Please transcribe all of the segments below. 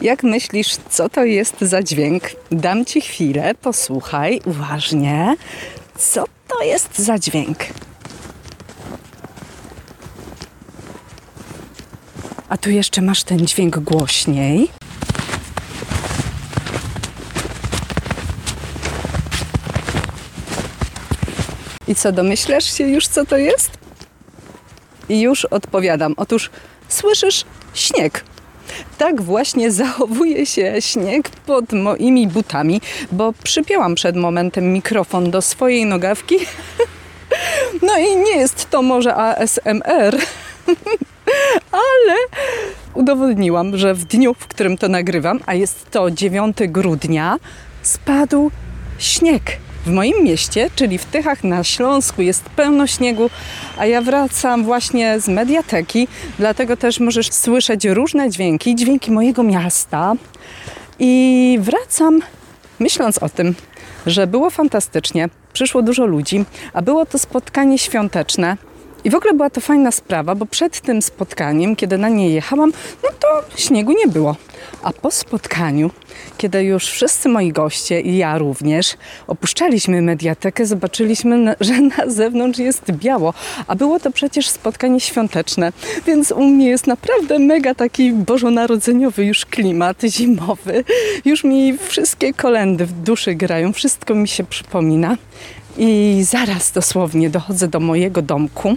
Jak myślisz, co to jest za dźwięk? Dam ci chwilę, posłuchaj uważnie. Co to jest za dźwięk? A tu jeszcze masz ten dźwięk głośniej. I co, domyślasz się już, co to jest? I już odpowiadam. Otóż słyszysz śnieg. Tak właśnie zachowuje się śnieg pod moimi butami, bo przypięłam przed momentem mikrofon do swojej nogawki. No i nie jest to może ASMR, ale udowodniłam, że w dniu, w którym to nagrywam, a jest to 9 grudnia, spadł śnieg. W moim mieście, czyli w Tychach na Śląsku, jest pełno śniegu, a ja wracam właśnie z mediateki, dlatego też możesz słyszeć różne dźwięki, dźwięki mojego miasta. I wracam myśląc o tym, że było fantastycznie, przyszło dużo ludzi, a było to spotkanie świąteczne. I w ogóle była to fajna sprawa, bo przed tym spotkaniem, kiedy na nie jechałam, no to śniegu nie było. A po spotkaniu, kiedy już wszyscy moi goście i ja również opuszczaliśmy mediatekę, zobaczyliśmy, że na zewnątrz jest biało. A było to przecież spotkanie świąteczne, więc u mnie jest naprawdę mega taki bożonarodzeniowy już klimat zimowy. Już mi wszystkie kolendy w duszy grają, wszystko mi się przypomina. I zaraz dosłownie dochodzę do mojego domku.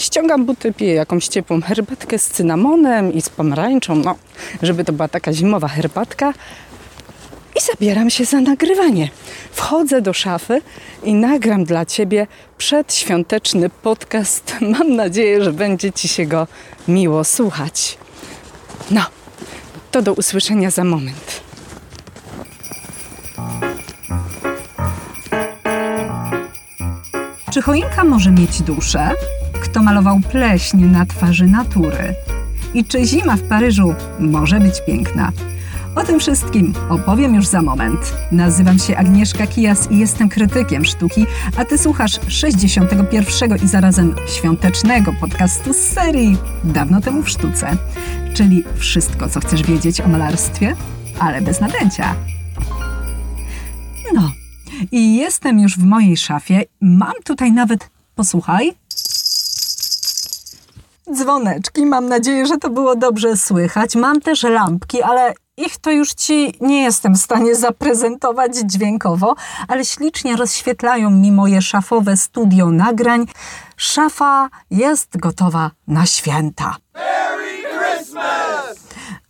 Ściągam buty, piję jakąś ciepłą herbatkę z cynamonem i z pomarańczą, no, żeby to była taka zimowa herbatka. I zabieram się za nagrywanie. Wchodzę do szafy i nagram dla Ciebie przedświąteczny podcast. Mam nadzieję, że będzie Ci się go miło słuchać. No, to do usłyszenia za moment. Czy choinka może mieć duszę? Kto malował pleśń na twarzy natury? I czy zima w Paryżu może być piękna? O tym wszystkim opowiem już za moment. Nazywam się Agnieszka Kijas i jestem krytykiem sztuki, a ty słuchasz 61 i zarazem świątecznego podcastu z serii Dawno temu w sztuce, czyli wszystko, co chcesz wiedzieć o malarstwie, ale bez nadęcia. No, i jestem już w mojej szafie. Mam tutaj nawet, posłuchaj, dzwoneczki. Mam nadzieję, że to było dobrze słychać. Mam też lampki, ale ich to już Ci nie jestem w stanie zaprezentować dźwiękowo, ale ślicznie rozświetlają mi moje szafowe studio nagrań. Szafa jest gotowa na święta.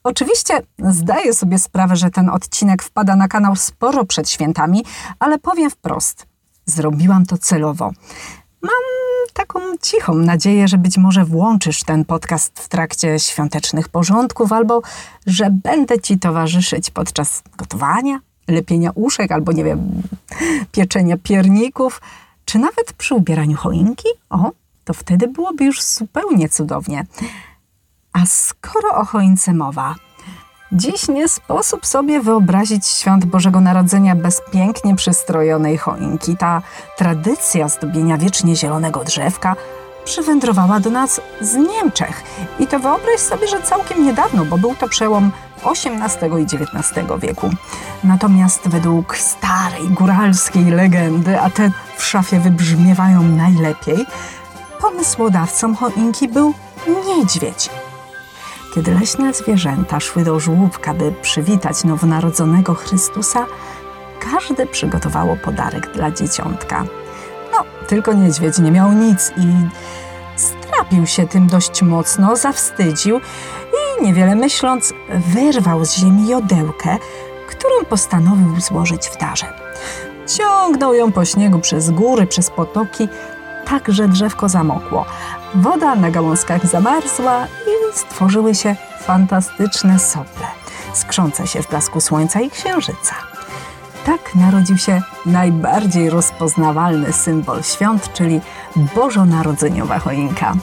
Oczywiście zdaję sobie sprawę, że ten odcinek wpada na kanał sporo przed świętami, ale powiem wprost, zrobiłam to celowo. Mam taką cichą nadzieję, że być może włączysz ten podcast w trakcie świątecznych porządków, albo że będę Ci towarzyszyć podczas gotowania, lepienia uszek, albo nie wiem, pieczenia pierników, czy nawet przy ubieraniu choinki. O, to wtedy byłoby już zupełnie cudownie. A skoro o choince mowa, dziś nie sposób sobie wyobrazić świąt Bożego Narodzenia bez pięknie przystrojonej choinki. Ta tradycja zdobienia wiecznie zielonego drzewka przywędrowała do nas z Niemczech. I to wyobraź sobie, że całkiem niedawno, bo był to przełom XVIII i XIX wieku. Natomiast według starej góralskiej legendy, a te w szafie wybrzmiewają najlepiej, pomysłodawcą choinki był niedźwiedź. Kiedy leśne zwierzęta szły do żłóbka, by przywitać nowonarodzonego Chrystusa, każde przygotowało podarek dla dzieciątka. No, tylko niedźwiedź nie miał nic i strapił się tym dość mocno, zawstydził i niewiele myśląc, wyrwał z ziemi jodełkę, którą postanowił złożyć w darze. Ciągnął ją po śniegu przez góry, przez potoki, tak że drzewko zamokło. Woda na gałązkach zamarzła i stworzyły się fantastyczne sople, skrzące się w blasku słońca i księżyca. Tak narodził się najbardziej rozpoznawalny symbol świąt, czyli bożonarodzeniowa choinka.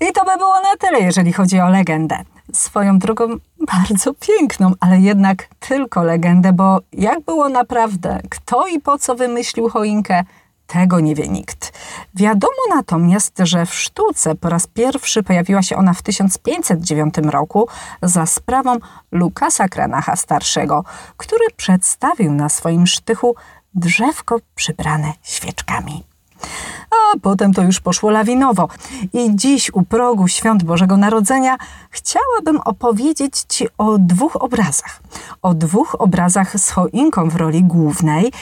I to by było na tyle, jeżeli chodzi o legendę. Swoją drogą bardzo piękną, ale jednak tylko legendę, bo jak było naprawdę, kto i po co wymyślił choinkę, tego nie wie nikt. Wiadomo natomiast, że w sztuce po raz pierwszy pojawiła się ona w 1509 roku za sprawą Lukasa Kranacha Starszego, który przedstawił na swoim sztychu drzewko przybrane świeczkami. A potem to już poszło lawinowo. I dziś u progu świąt Bożego Narodzenia chciałabym opowiedzieć Ci o dwóch obrazach. O dwóch obrazach z choinką w roli głównej.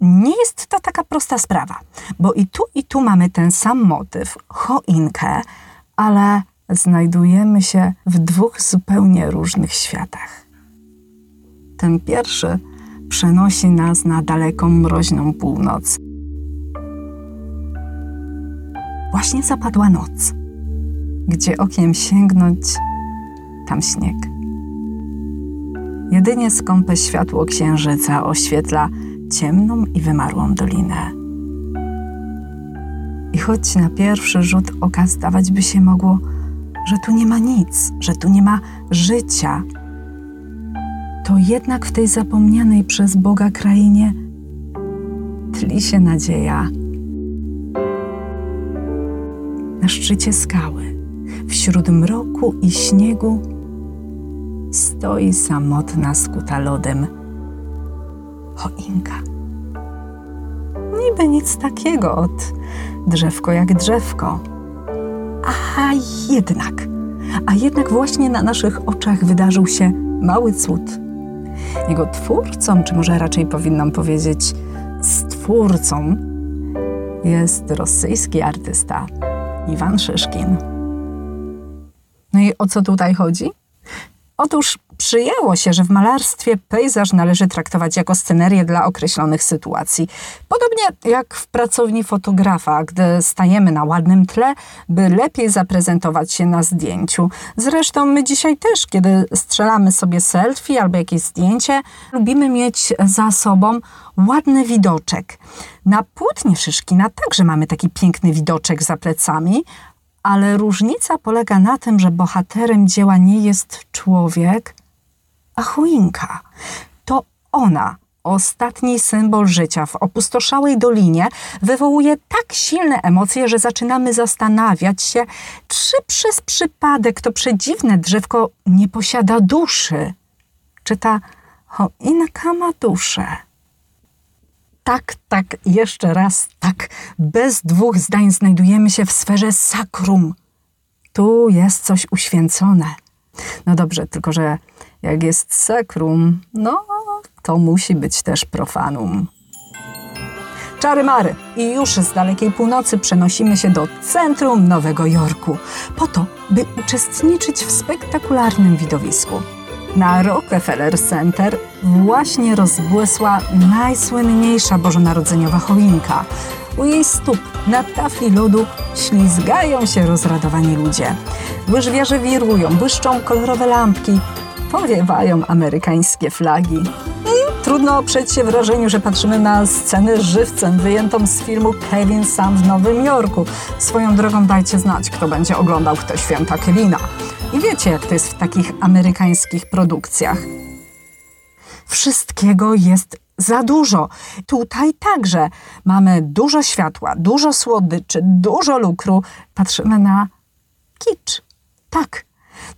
Nie jest to taka prosta sprawa, bo i tu, i tu mamy ten sam motyw choinkę, ale znajdujemy się w dwóch zupełnie różnych światach. Ten pierwszy przenosi nas na daleką, mroźną północ Właśnie zapadła noc. Gdzie okiem sięgnąć, tam śnieg. Jedynie skąpe światło księżyca oświetla ciemną i wymarłą dolinę. I choć na pierwszy rzut oka zdawać by się mogło, że tu nie ma nic, że tu nie ma życia, to jednak w tej zapomnianej przez Boga krainie tli się nadzieja na szczycie skały, wśród mroku i śniegu, stoi samotna skuta lodem choinka. Niby nic takiego od drzewko jak drzewko. A jednak, a jednak właśnie na naszych oczach wydarzył się mały cud. Jego twórcą, czy może raczej powinnam powiedzieć stwórcą, jest rosyjski artysta Iwan Szyszkin. No i o co tutaj chodzi? Otóż przyjęło się, że w malarstwie pejzaż należy traktować jako scenerię dla określonych sytuacji. Podobnie jak w pracowni fotografa, gdy stajemy na ładnym tle, by lepiej zaprezentować się na zdjęciu. Zresztą my dzisiaj też, kiedy strzelamy sobie selfie albo jakieś zdjęcie, lubimy mieć za sobą ładny widoczek. Na płótnie Szyszkina także mamy taki piękny widoczek za plecami, ale różnica polega na tym, że bohaterem dzieła nie jest człowiek, a choinka. To ona, ostatni symbol życia w opustoszałej dolinie, wywołuje tak silne emocje, że zaczynamy zastanawiać się, czy przez przypadek to przedziwne drzewko nie posiada duszy. Czy ta choinka ma duszę? tak, tak, jeszcze raz tak. Bez dwóch zdań znajdujemy się w sferze sakrum. Tu jest coś uświęcone. No dobrze, tylko że jak jest sakrum, no to musi być też profanum. Czary mary i już z dalekiej północy przenosimy się do centrum Nowego Jorku, po to, by uczestniczyć w spektakularnym widowisku. Na Rockefeller Center właśnie rozbłysła najsłynniejsza bożonarodzeniowa choinka. U jej stóp na tafli lodu ślizgają się rozradowani ludzie. Łyżwiarze wirują, błyszczą kolorowe lampki, powiewają amerykańskie flagi. I trudno oprzeć się wrażeniu, że patrzymy na scenę żywcem wyjętą z filmu Kevin Sam w Nowym Jorku. Swoją drogą dajcie znać, kto będzie oglądał te święta Kevina. I wiecie, jak to jest w takich amerykańskich produkcjach. Wszystkiego jest za dużo. Tutaj także mamy dużo światła, dużo słodyczy, dużo lukru. Patrzymy na kicz. Tak,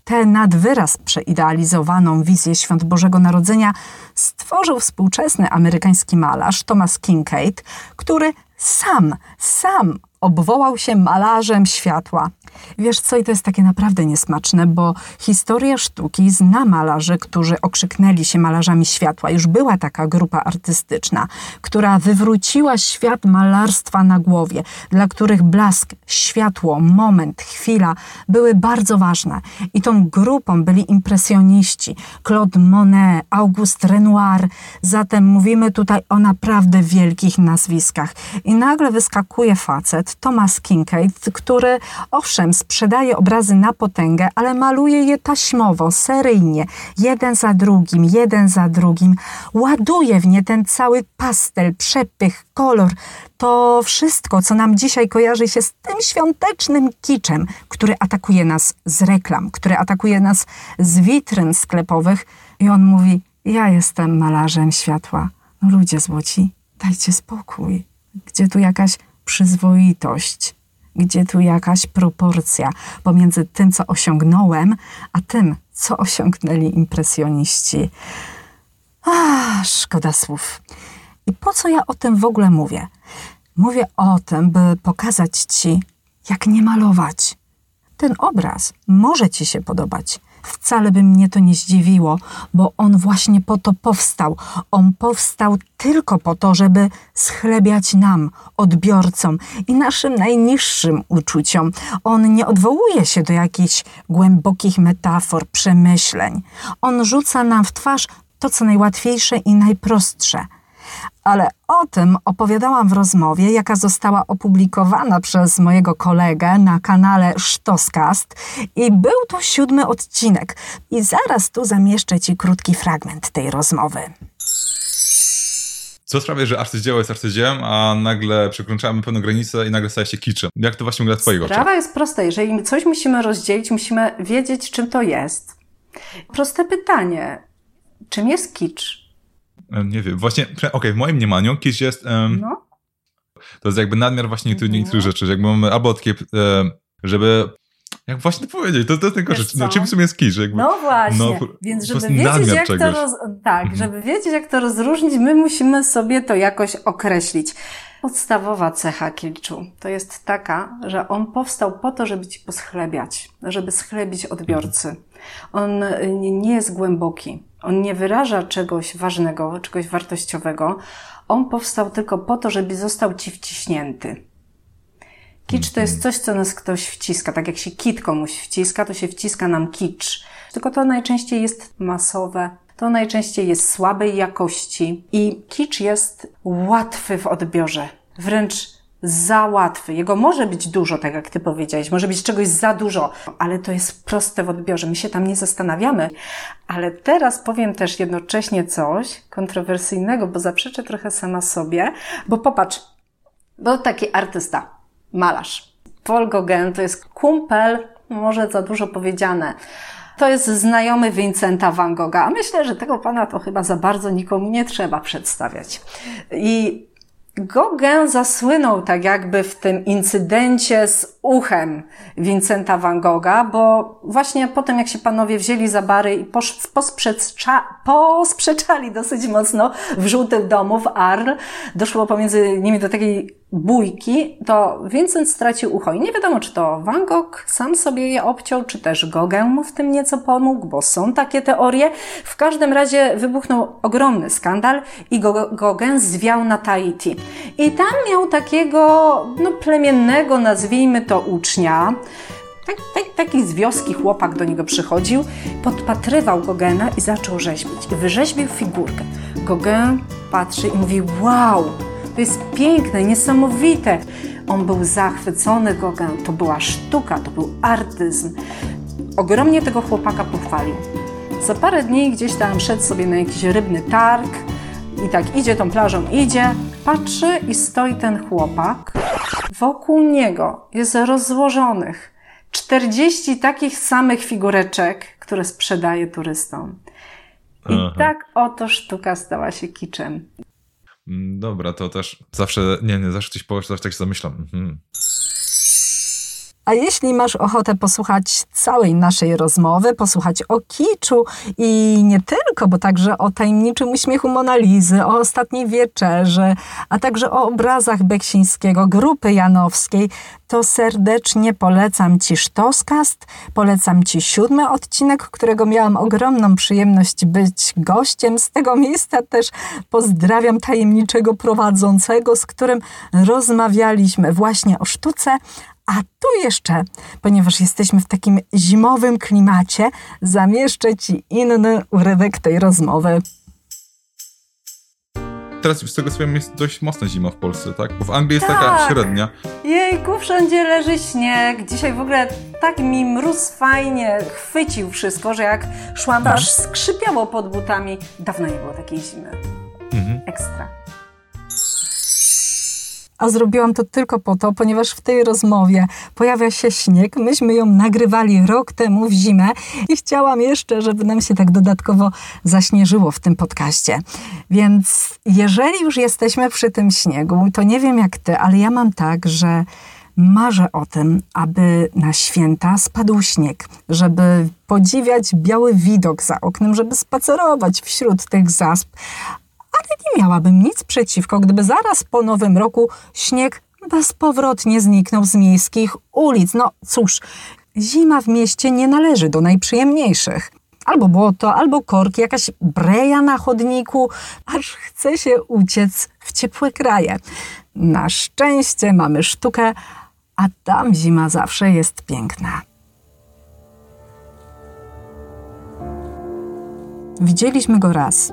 tę nadwyraz przeidealizowaną wizję Świąt Bożego Narodzenia stworzył współczesny amerykański malarz Thomas Kincaid, który sam, sam obwołał się malarzem światła. Wiesz co, i to jest takie naprawdę niesmaczne, bo historia sztuki zna malarzy, którzy okrzyknęli się malarzami światła. Już była taka grupa artystyczna, która wywróciła świat malarstwa na głowie, dla których blask, światło, moment, chwila były bardzo ważne. I tą grupą byli impresjoniści, Claude Monet, Auguste Renoir. Zatem mówimy tutaj o naprawdę wielkich nazwiskach. I nagle wyskakuje facet, Thomas Kincaid, który owszem, sprzedaje obrazy na potęgę, ale maluje je taśmowo, seryjnie, jeden za drugim, jeden za drugim. Ładuje w nie ten cały pastel, przepych, kolor. To wszystko, co nam dzisiaj kojarzy się z tym świątecznym kiczem, który atakuje nas z reklam, który atakuje nas z witryn sklepowych. I on mówi: Ja jestem malarzem światła. No ludzie złoci, dajcie spokój. Gdzie tu jakaś przyzwoitość? Gdzie tu jakaś proporcja pomiędzy tym, co osiągnąłem, a tym, co osiągnęli impresjoniści? Ah, szkoda słów. I po co ja o tym w ogóle mówię? Mówię o tym, by pokazać ci, jak nie malować. Ten obraz może ci się podobać. Wcale by mnie to nie zdziwiło, bo on właśnie po to powstał. On powstał tylko po to, żeby schlebiać nam, odbiorcom i naszym najniższym uczuciom. On nie odwołuje się do jakichś głębokich metafor, przemyśleń. On rzuca nam w twarz to, co najłatwiejsze i najprostsze. Ale o tym opowiadałam w rozmowie, jaka została opublikowana przez mojego kolegę na kanale Sztoskast i był to siódmy odcinek. I zaraz tu zamieszczę Ci krótki fragment tej rozmowy. Co sprawia, że arcydzieło jest arcydziełem, a nagle przekraczamy pewną granicę i nagle staje się kiczem? Jak to właśnie wygląda w Twoich oczach? Sprawa jest prosta. Jeżeli coś musimy rozdzielić, musimy wiedzieć, czym to jest. Proste pytanie. Czym jest kicz? E, Nie wiem, właśnie, okej, okay, w moim mniemaniu kicz jest, um, No, to jest jakby nadmiar właśnie niektórych, Mhm. niektórych rzeczy, że jakby mamy albo takie, e, żeby, jak właśnie to powiedzieć, to, to jest tylko rzecz, no czym w sumie jest kicz? Jakby, no właśnie. no, Więc żeby wiedzieć, jak to roz... tak, Mhm. żeby wiedzieć, jak to rozróżnić, my musimy sobie to jakoś określić. Podstawowa cecha kiczu to jest taka, że on powstał po to, żeby ci poschlebiać, żeby schlebić odbiorcy. On y, nie jest głęboki. On nie wyraża czegoś ważnego, czegoś wartościowego. On powstał tylko po to, żeby został ci wciśnięty. Kicz to jest coś, co nas ktoś wciska. Tak jak się kit komuś wciska, to się wciska nam kicz. Tylko to najczęściej jest masowe, to najczęściej jest słabej jakości i kicz jest łatwy w odbiorze. Wręcz za łatwy. Jego może być dużo, tak jak ty powiedziałeś, może być czegoś za dużo, ale to jest proste w odbiorze. My się tam nie zastanawiamy. Ale teraz powiem też jednocześnie coś kontrowersyjnego, bo zaprzeczę trochę sama sobie, bo popatrz, był taki artysta, malarz. Paul Gauguin to jest kumpel, może za dużo powiedziane. To jest znajomy Vincenta van Gogha. A Myślę, że tego pana to chyba za bardzo nikomu nie trzeba przedstawiać. I Gauguin zasłynął tak jakby w tym incydencie z uchem Vincenta van Gogha, bo właśnie po tym jak się panowie wzięli za bary i posprzecza- posprzeczali dosyć mocno w żółtym domu w Arles, doszło pomiędzy nimi do takiej bójki, to Vincent stracił ucho. I nie wiadomo, czy to Van Gogh sam sobie je obciął, czy też Gauguin mu w tym nieco pomógł, bo są takie teorie. W każdym razie wybuchnął ogromny skandal i Go- Gauguin zwiał na Tahiti. I tam miał takiego, no plemiennego, nazwijmy to ucznia, tak, tak, taki z wioski chłopak do niego przychodził, podpatrywał Gogena i zaczął rzeźbić. Wyrzeźbił figurkę. Gauguin patrzy i mówi, wow, to jest piękne, niesamowite. On był zachwycony Gauguin, to była sztuka, to był artyzm. Ogromnie tego chłopaka pochwalił. Za parę dni gdzieś tam szedł sobie na jakiś rybny targ i tak idzie tą plażą, idzie, patrzy i stoi ten chłopak. Wokół niego jest rozłożonych 40 takich samych figureczek, które sprzedaje turystom. I Aha. tak oto sztuka stała się kiczem. Mm, Dobra, to też zawsze, nie, nie, zawsze coś powiesz, zawsze tak się zamyślam. Mhm. A jeśli masz ochotę posłuchać całej naszej rozmowy, posłuchać o kiczu i nie tylko, bo także o tajemniczym uśmiechu Monalizy, o ostatniej wieczerzy, a także o obrazach Beksińskiego, grupy Janowskiej, to serdecznie polecam Ci Sztoskast, polecam Ci siódmy odcinek, którego miałam ogromną przyjemność być gościem. Z tego miejsca też pozdrawiam tajemniczego prowadzącego, z którym rozmawialiśmy właśnie o sztuce, a tu jeszcze, ponieważ jesteśmy w takim zimowym klimacie, zamieszczę Ci inny urywek tej rozmowy. Teraz z tego co wiem jest dość mocna zima w Polsce, tak? Bo w Anglii jest taka Tak. średnia. Jejku, wszędzie leży śnieg. Dzisiaj w ogóle tak mi mróz fajnie chwycił wszystko, że jak szłam, Tak. aż skrzypiało pod butami. Dawno nie było takiej zimy. Mhm. Ekstra. A zrobiłam to tylko po to, ponieważ w tej rozmowie pojawia się śnieg. Myśmy ją nagrywali rok temu w zimę i chciałam jeszcze, żeby nam się tak dodatkowo zaśnieżyło w tym podcaście. Więc jeżeli już jesteśmy przy tym śniegu, to nie wiem jak ty, ale ja mam tak, że marzę o tym, aby na święta spadł śnieg, żeby podziwiać biały widok za oknem, żeby spacerować wśród tych zasp. Ale nie miałabym nic przeciwko, gdyby zaraz po nowym roku śnieg bezpowrotnie zniknął z miejskich ulic. No cóż, zima w mieście nie należy do najprzyjemniejszych. Albo błoto, albo korki, jakaś breja na chodniku, aż chce się uciec w ciepłe kraje. Na szczęście mamy sztukę, a tam zima zawsze jest piękna. Widzieliśmy go raz.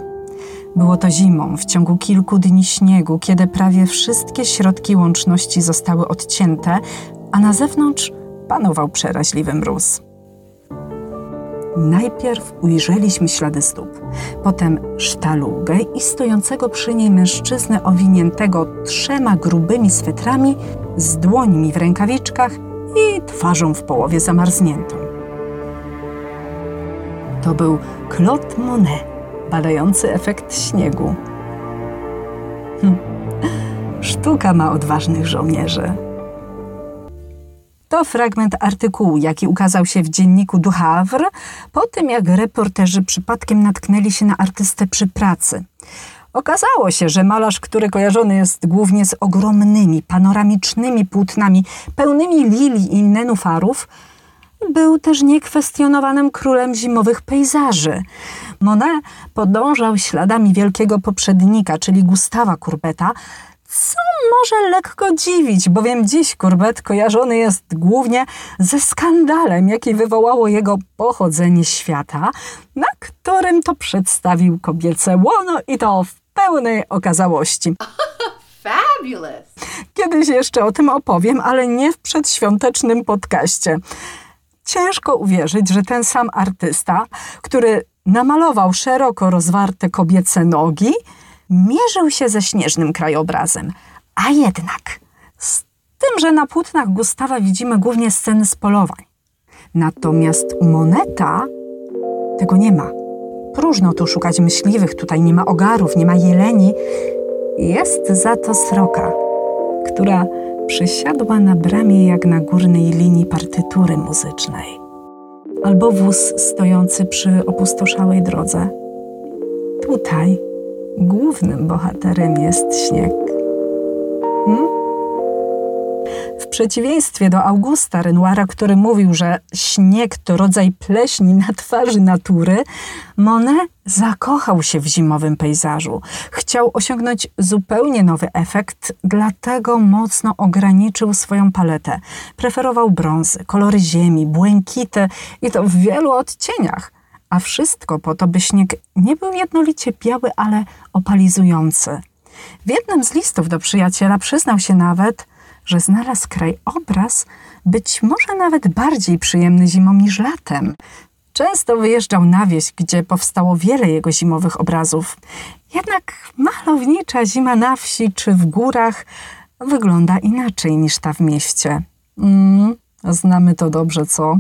Było to zimą, w ciągu kilku dni śniegu, kiedy prawie wszystkie środki łączności zostały odcięte, a na zewnątrz panował przeraźliwy mróz. Najpierw ujrzeliśmy ślady stóp, potem sztalugę i stojącego przy niej mężczyznę owiniętego trzema grubymi swetrami, z dłońmi w rękawiczkach i twarzą w połowie zamarzniętą. To był Claude Monet, badający efekt śniegu. Hm. Sztuka ma odważnych żołnierzy. To fragment artykułu, jaki ukazał się w dzienniku Du Havre, po tym jak reporterzy przypadkiem natknęli się na artystę przy pracy. Okazało się, że malarz, który kojarzony jest głównie z ogromnymi, panoramicznymi płótnami pełnymi lilii i nenufarów, był też niekwestionowanym królem zimowych pejzaży. Monet podążał śladami wielkiego poprzednika, czyli Gustawa Courbeta, co może lekko dziwić, bowiem dziś Courbet kojarzony jest głównie ze skandalem, jaki wywołało jego pochodzenie świata, na którym to przedstawił kobiece łono i to w pełnej okazałości. Fabulous. Kiedyś jeszcze o tym opowiem, ale nie w przedświątecznym podcaście. Ciężko uwierzyć, że ten sam artysta, który namalował szeroko rozwarte kobiece nogi, mierzył się ze śnieżnym krajobrazem. A jednak, z tym, że na płótnach Gustawa widzimy głównie sceny z polowań. Natomiast Moneta tego nie ma. Próżno tu szukać myśliwych, tutaj nie ma ogarów, nie ma jeleni. Jest za to sroka, która przysiadła na bramie jak na górnej linii partytury muzycznej. Albo wóz stojący przy opustoszałej drodze. Tutaj głównym bohaterem jest śnieg. Hmm? Przeciwieństwie do Augusta Renoira, który mówił, że śnieg to rodzaj pleśni na twarzy natury, Monet zakochał się w zimowym pejzażu. Chciał osiągnąć zupełnie nowy efekt, dlatego mocno ograniczył swoją paletę. Preferował brązy, kolory ziemi, błękity i to w wielu odcieniach – a wszystko po to, by śnieg nie był jednolicie biały, ale opalizujący. W jednym z listów do przyjaciela przyznał się nawet, że znalazł krajobraz być może nawet bardziej przyjemny zimą niż latem. Często wyjeżdżał na wieś, gdzie powstało wiele jego zimowych obrazów. Jednak malownicza zima na wsi czy w górach wygląda inaczej niż ta w mieście. Mm, znamy to dobrze, co?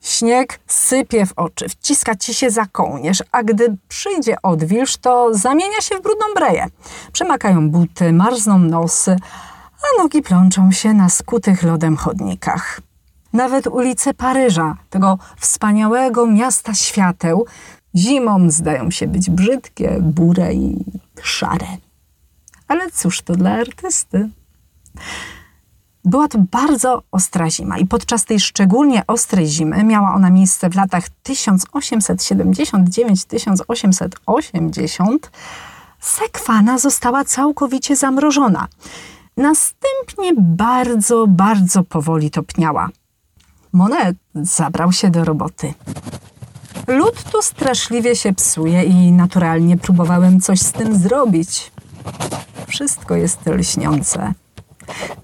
Śnieg sypie w oczy, wciska ci się za kołnierz, a gdy przyjdzie odwilż, to zamienia się w brudną breję. Przemakają buty, marzną nosy, a nogi plączą się na skutych lodem chodnikach. Nawet ulice Paryża, tego wspaniałego miasta świateł, zimą zdają się być brzydkie, bure i szare. Ale cóż to dla artysty? Była to bardzo ostra zima i podczas tej szczególnie ostrej zimy miała ona miejsce w latach 1879-1880. Sekwana została całkowicie zamrożona. Następnie bardzo, bardzo powoli topniała. Monet zabrał się do roboty. Lód tu straszliwie się psuje i naturalnie próbowałem coś z tym zrobić. Wszystko jest lśniące.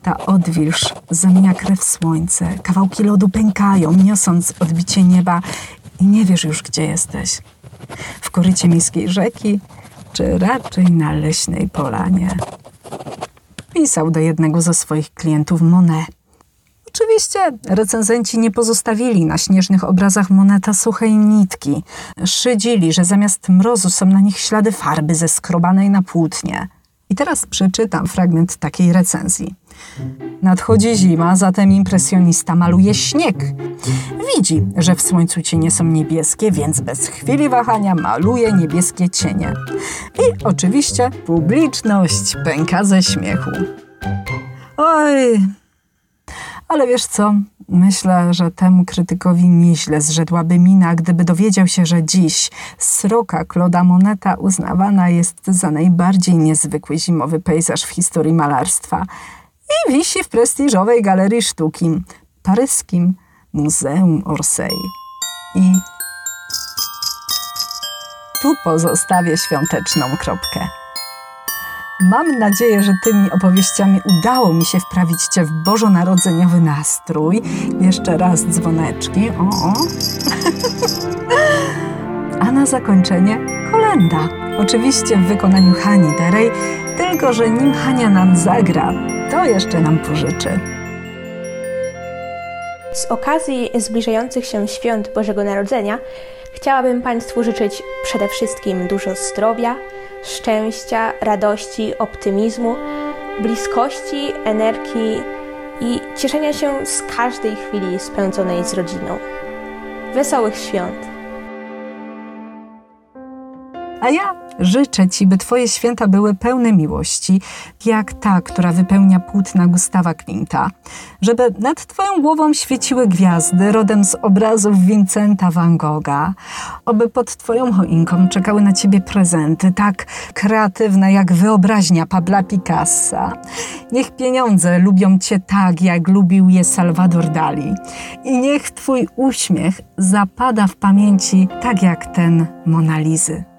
Ta odwilż zamienia krew w słońce. Kawałki lodu pękają, niosąc odbicie nieba i nie wiesz już, gdzie jesteś. W korycie miejskiej rzeki, czy raczej na leśnej polanie. Pisał do jednego ze swoich klientów Monet. Oczywiście recenzenci nie pozostawili na śnieżnych obrazach Moneta suchej nitki. Szydzili, że zamiast mrozu są na nich ślady farby zeskrobanej na płótnie. I teraz przeczytam fragment takiej recenzji. Nadchodzi zima, zatem impresjonista maluje śnieg. Widzi, że w słońcu cienie są niebieskie, więc bez chwili wahania maluje niebieskie cienie. I oczywiście publiczność pęka ze śmiechu. Oj, ale wiesz co? Myślę, że temu krytykowi nieźle zrzedłaby mina, gdyby dowiedział się, że dziś sroka Claude'a Moneta uznawana jest za najbardziej niezwykły zimowy pejzaż w historii malarstwa i wisi w prestiżowej galerii sztuki paryskim Muzeum Orsay. I tu pozostawię świąteczną kropkę. Mam nadzieję, że tymi opowieściami udało mi się wprawić Cię w bożonarodzeniowy nastrój. Jeszcze raz dzwoneczki. O, o. A na zakończenie kolenda. Oczywiście w wykonaniu Hani Derej, tylko że nim Hania nam zagra, to jeszcze nam pożyczy. Z okazji zbliżających się świąt Bożego Narodzenia chciałabym Państwu życzyć przede wszystkim dużo zdrowia, szczęścia, radości, optymizmu, bliskości, energii i cieszenia się z każdej chwili spędzonej z rodziną. Wesołych świąt! A ja życzę Ci, by Twoje święta były pełne miłości, jak ta, która wypełnia płótna Gustawa Klimta. Żeby nad Twoją głową świeciły gwiazdy rodem z obrazów Vincenta van Gogha. Oby pod Twoją choinką czekały na Ciebie prezenty, tak kreatywne jak wyobraźnia Pabla Picassa. Niech pieniądze lubią Cię tak, jak lubił je Salvador Dali. I niech Twój uśmiech zapada w pamięci tak jak ten Monalizy.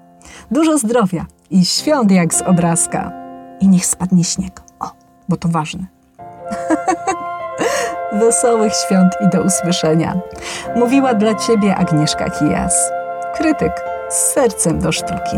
Dużo zdrowia i świąt jak z obrazka. I niech spadnie śnieg. O, bo to ważne. Wesołych świąt i do usłyszenia. Mówiła dla Ciebie Agnieszka Kijas. Krytyk z sercem do sztuki.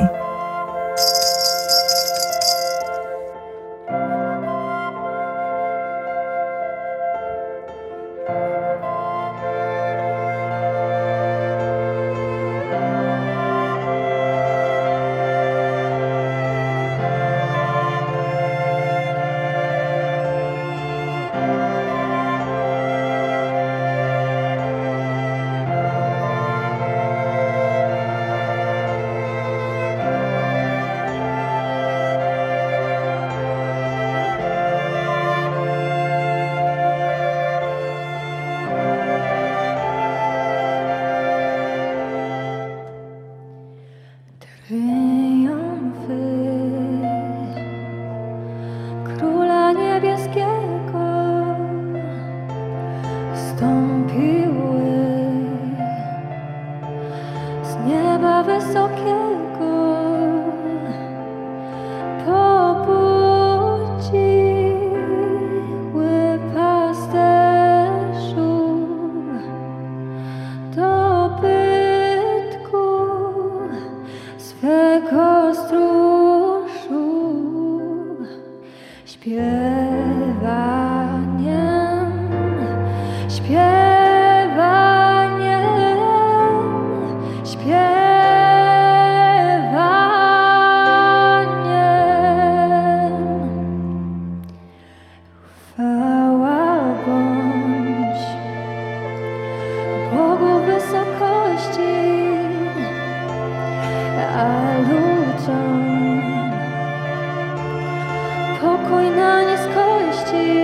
to